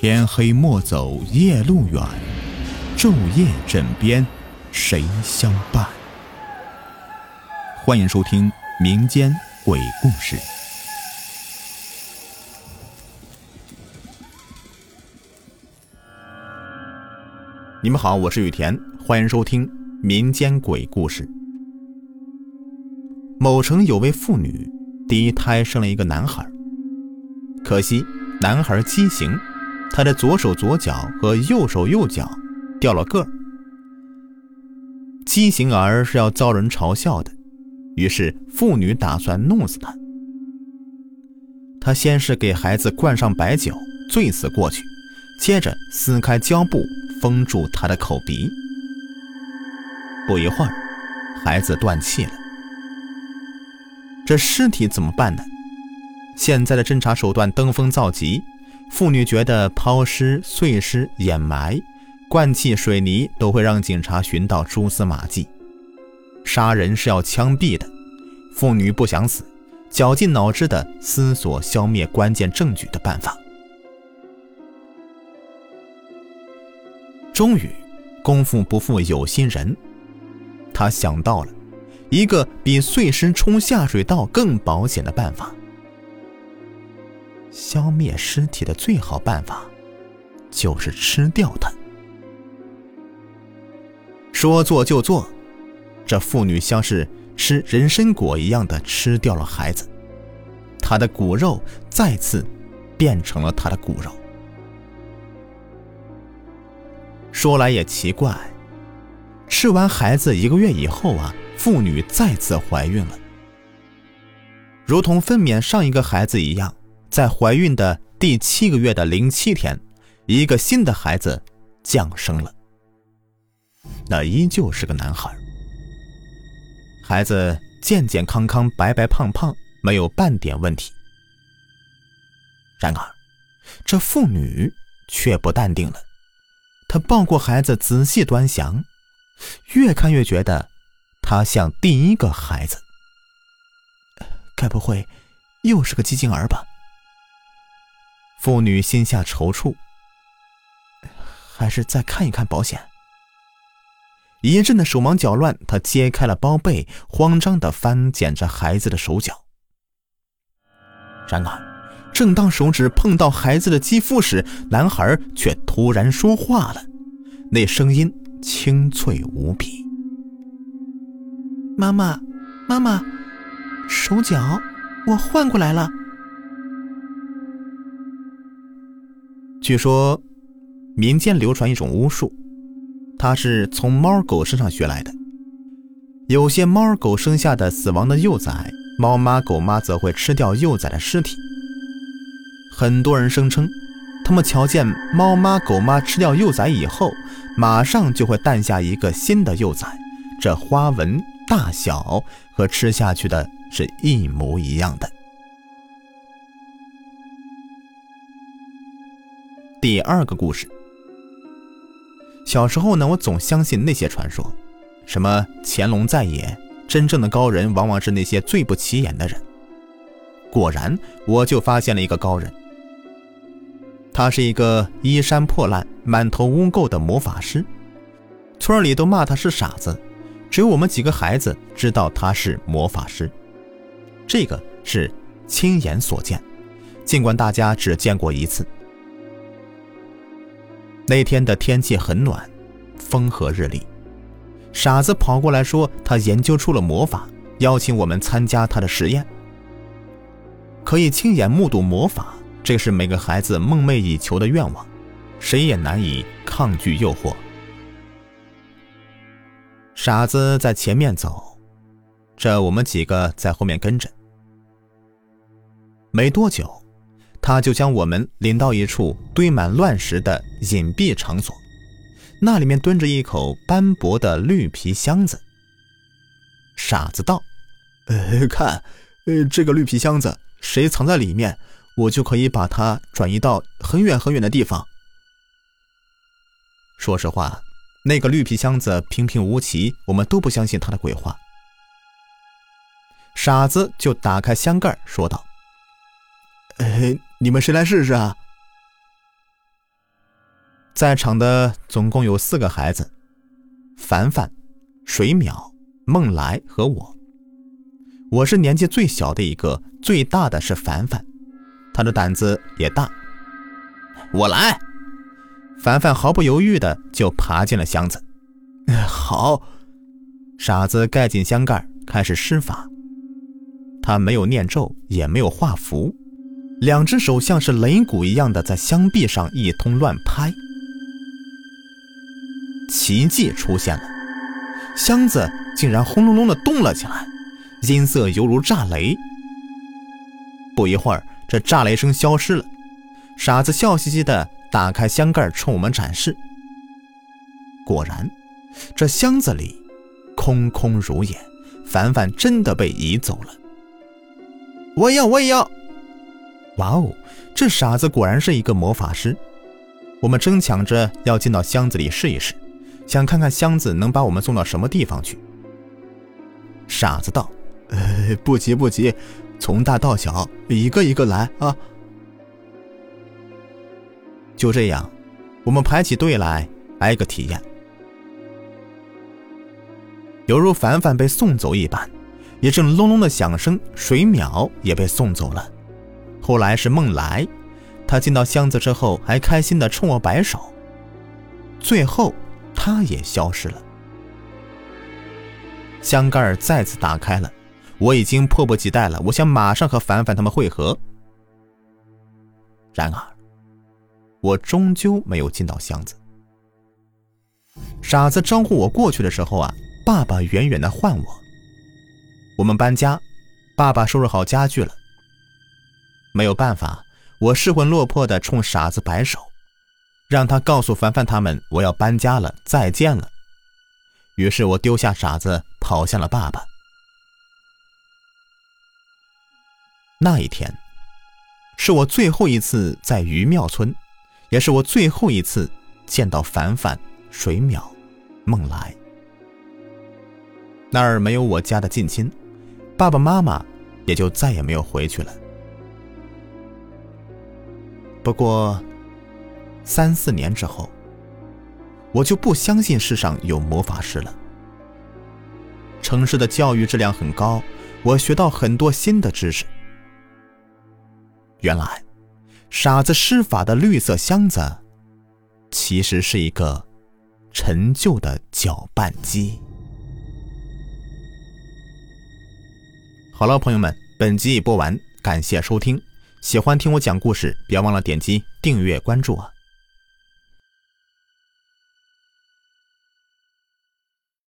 天黑莫走夜路远，昼夜枕边谁相伴？欢迎收听民间鬼故事。你们好，我是雨田，欢迎收听民间鬼故事。某城有位妇女，第一胎生了一个男孩，可惜男孩畸形。他的左手左脚和右手右脚掉了个儿，畸形儿是要遭人嘲笑的，于是妇女打算弄死他。他先是给孩子灌上白酒，醉死过去，接着撕开胶布封住他的口鼻。不一会儿，孩子断气了。这尸体怎么办呢？现在的侦查手段登峰造极。妇女觉得抛尸、碎尸、掩埋、灌气、水泥都会让警察寻到蛛丝马迹。杀人是要枪毙的，妇女不想死，绞尽脑汁的思索消灭关键证据的办法。终于，功夫不负有心人，他想到了一个比碎尸冲下水道更保险的办法。消灭尸体的最好办法，就是吃掉它。说做就做，这妇女像是吃人参果一样的吃掉了孩子，她的骨肉再次变成了她的骨肉。说来也奇怪，吃完孩子一个月以后啊，妇女再次怀孕了，如同分娩上一个孩子一样。在怀孕的第七个月的零七天，一个新的孩子降生了。那依旧是个男孩。孩子健健康康、白白胖胖，没有半点问题。然而，这妇女却不淡定了。她抱过孩子，仔细端详，越看越觉得他像第一个孩子。该不会又是个畸形儿吧？妇女心下踌躇，还是再看一看保险。一阵的手忙脚乱，她揭开了包被，慌张的翻检着孩子的手脚。然而，正当手指碰到孩子的肌肤时，男孩却突然说话了，那声音清脆无比：“妈妈，妈妈，手脚我换过来了。”据说，民间流传一种巫术，它是从猫狗身上学来的。有些猫狗生下的死亡的幼崽，猫妈狗妈则会吃掉幼崽的尸体。很多人声称，他们瞧见猫妈狗妈吃掉幼崽以后，马上就会诞下一个新的幼崽，这花纹、大小和吃下去的是一模一样的。第二个故事。小时候呢，我总相信那些传说，什么乾隆在野，真正的高人往往是那些最不起眼的人。果然，我就发现了一个高人。他是一个衣衫破烂、满头污垢的魔法师，村里都骂他是傻子，只有我们几个孩子知道他是魔法师。这个是亲眼所见，尽管大家只见过一次。那天的天气很暖，风和日丽。傻子跑过来说，他研究出了魔法，邀请我们参加他的实验。可以亲眼目睹魔法，这是每个孩子梦寐以求的愿望，谁也难以抗拒诱惑。傻子在前面走，这我们几个在后面跟着。没多久。他就将我们领到一处堆满乱石的隐蔽场所，那里面蹲着一口斑驳的绿皮箱子。傻子道：“呃，看，呃，这个绿皮箱子，谁藏在里面，我就可以把它转移到很远很远的地方。”说实话，那个绿皮箱子平平无奇，我们都不相信他的鬼话。傻子就打开箱盖说道：“哎。”你们谁来试试啊？在场的总共有四个孩子：凡凡、水淼、孟来和我。我是年纪最小的一个，最大的是凡凡，他的胆子也大。我来，凡凡毫不犹豫的就爬进了箱子。好，傻子盖紧箱盖，开始施法。他没有念咒，也没有画符，两只手像是擂鼓一样的在箱壁上一通乱拍。奇迹出现了，箱子竟然轰隆隆的动了起来。音色犹如炸雷。不一会儿，这炸雷声消失了。傻子笑嘻嘻的打开箱盖，冲我们展示。果然，这箱子里空空如也，凡凡真的被移走了。我要，我也要！哇哦，这傻子果然是一个魔法师。我们争抢着要进到箱子里试一试，想看看箱子能把我们送到什么地方去。傻子道。呃，不急不急，从大到小，一个一个来啊！就这样，我们排起队来，挨个体验。犹如凡凡被送走一般，一阵隆隆的响声，水淼也被送走了。后来是梦来，他进到箱子之后，还开心的冲我摆手。最后，他也消失了。箱盖再次打开了。我已经迫不及待了，我想马上和凡凡他们会合。然而，我终究没有进到箱子。傻子招呼我过去的时候啊，爸爸远远的唤我。我们搬家，爸爸收拾好家具了。没有办法，我失魂落魄的冲傻子摆手，让他告诉凡凡他们我要搬家了，再见了。于是我丢下傻子，跑向了爸爸。那一天，是我最后一次在余庙村，也是我最后一次见到凡凡、水淼、梦来。那儿没有我家的近亲，爸爸妈妈也就再也没有回去了。不过，三四年之后，我就不相信世上有魔法师了。城市的教育质量很高，我学到很多新的知识。原来，傻子施法的绿色箱子，其实是一个陈旧的搅拌机。好了，朋友们，本集已播完，感谢收听。喜欢听我讲故事，别忘了点击订阅关注啊！